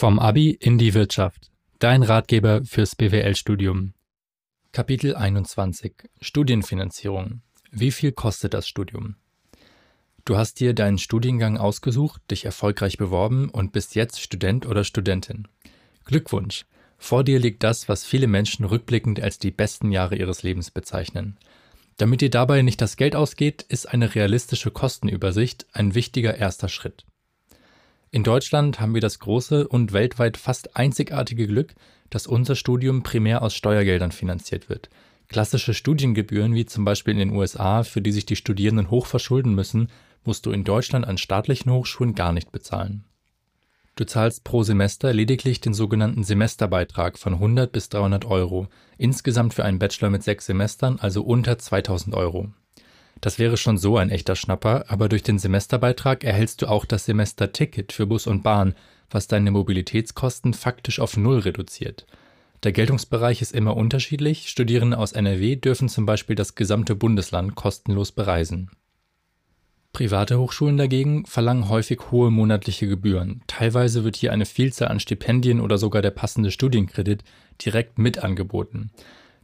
Vom Abi in die Wirtschaft. Dein Ratgeber fürs BWL-Studium. Kapitel 21 Studienfinanzierung. Wie viel kostet das Studium? Du hast dir deinen Studiengang ausgesucht, dich erfolgreich beworben und bist jetzt Student oder Studentin. Glückwunsch! Vor dir liegt das, was viele Menschen rückblickend als die besten Jahre ihres Lebens bezeichnen. Damit dir dabei nicht das Geld ausgeht, ist eine realistische Kostenübersicht ein wichtiger erster Schritt. In Deutschland haben wir das große und weltweit fast einzigartige Glück, dass unser Studium primär aus Steuergeldern finanziert wird. Klassische Studiengebühren, wie zum Beispiel in den USA, für die sich die Studierenden hoch verschulden müssen, musst du in Deutschland an staatlichen Hochschulen gar nicht bezahlen. Du zahlst pro Semester lediglich den sogenannten Semesterbeitrag von 100 bis 300 Euro, insgesamt für einen Bachelor mit sechs Semestern also unter 2000 Euro. Das wäre schon so ein echter Schnapper, aber durch den Semesterbeitrag erhältst du auch das Semesterticket für Bus und Bahn, was deine Mobilitätskosten faktisch auf Null reduziert. Der Geltungsbereich ist immer unterschiedlich. Studierende aus NRW dürfen zum Beispiel das gesamte Bundesland kostenlos bereisen. Private Hochschulen dagegen verlangen häufig hohe monatliche Gebühren. Teilweise wird hier eine Vielzahl an Stipendien oder sogar der passende Studienkredit direkt mit angeboten.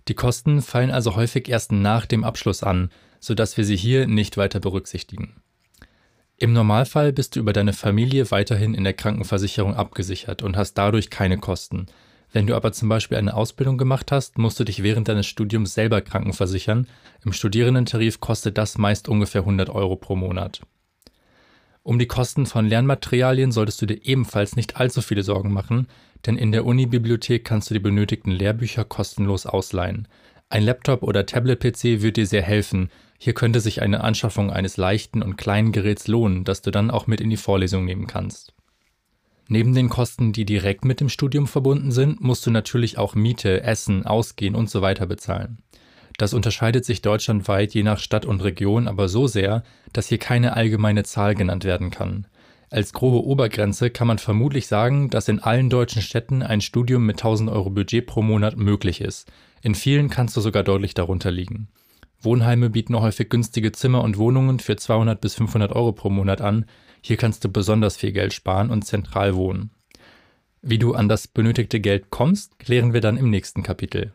Die Kosten fallen also häufig erst nach dem Abschluss an, sodass wir sie hier nicht weiter berücksichtigen. Im Normalfall bist du über deine Familie weiterhin in der Krankenversicherung abgesichert und hast dadurch keine Kosten. Wenn du aber zum Beispiel eine Ausbildung gemacht hast, musst du dich während deines Studiums selber krankenversichern. Im Studierendentarif kostet das meist ungefähr 100 Euro pro Monat. Um die Kosten von Lernmaterialien solltest du dir ebenfalls nicht allzu viele Sorgen machen, denn in der Uni-Bibliothek kannst du die benötigten Lehrbücher kostenlos ausleihen. Ein Laptop oder Tablet-PC wird dir sehr helfen. Hier könnte sich eine Anschaffung eines leichten und kleinen Geräts lohnen, das du dann auch mit in die Vorlesung nehmen kannst. Neben den Kosten, die direkt mit dem Studium verbunden sind, musst du natürlich auch Miete, Essen, Ausgehen und so bezahlen. Das unterscheidet sich deutschlandweit je nach Stadt und Region aber so sehr, dass hier keine allgemeine Zahl genannt werden kann. Als grobe Obergrenze kann man vermutlich sagen, dass in allen deutschen Städten ein Studium mit 1000 Euro Budget pro Monat möglich ist. In vielen kannst du sogar deutlich darunter liegen. Wohnheime bieten häufig günstige Zimmer und Wohnungen für 200 bis 500 Euro pro Monat an. Hier kannst du besonders viel Geld sparen und zentral wohnen. Wie du an das benötigte Geld kommst, klären wir dann im nächsten Kapitel.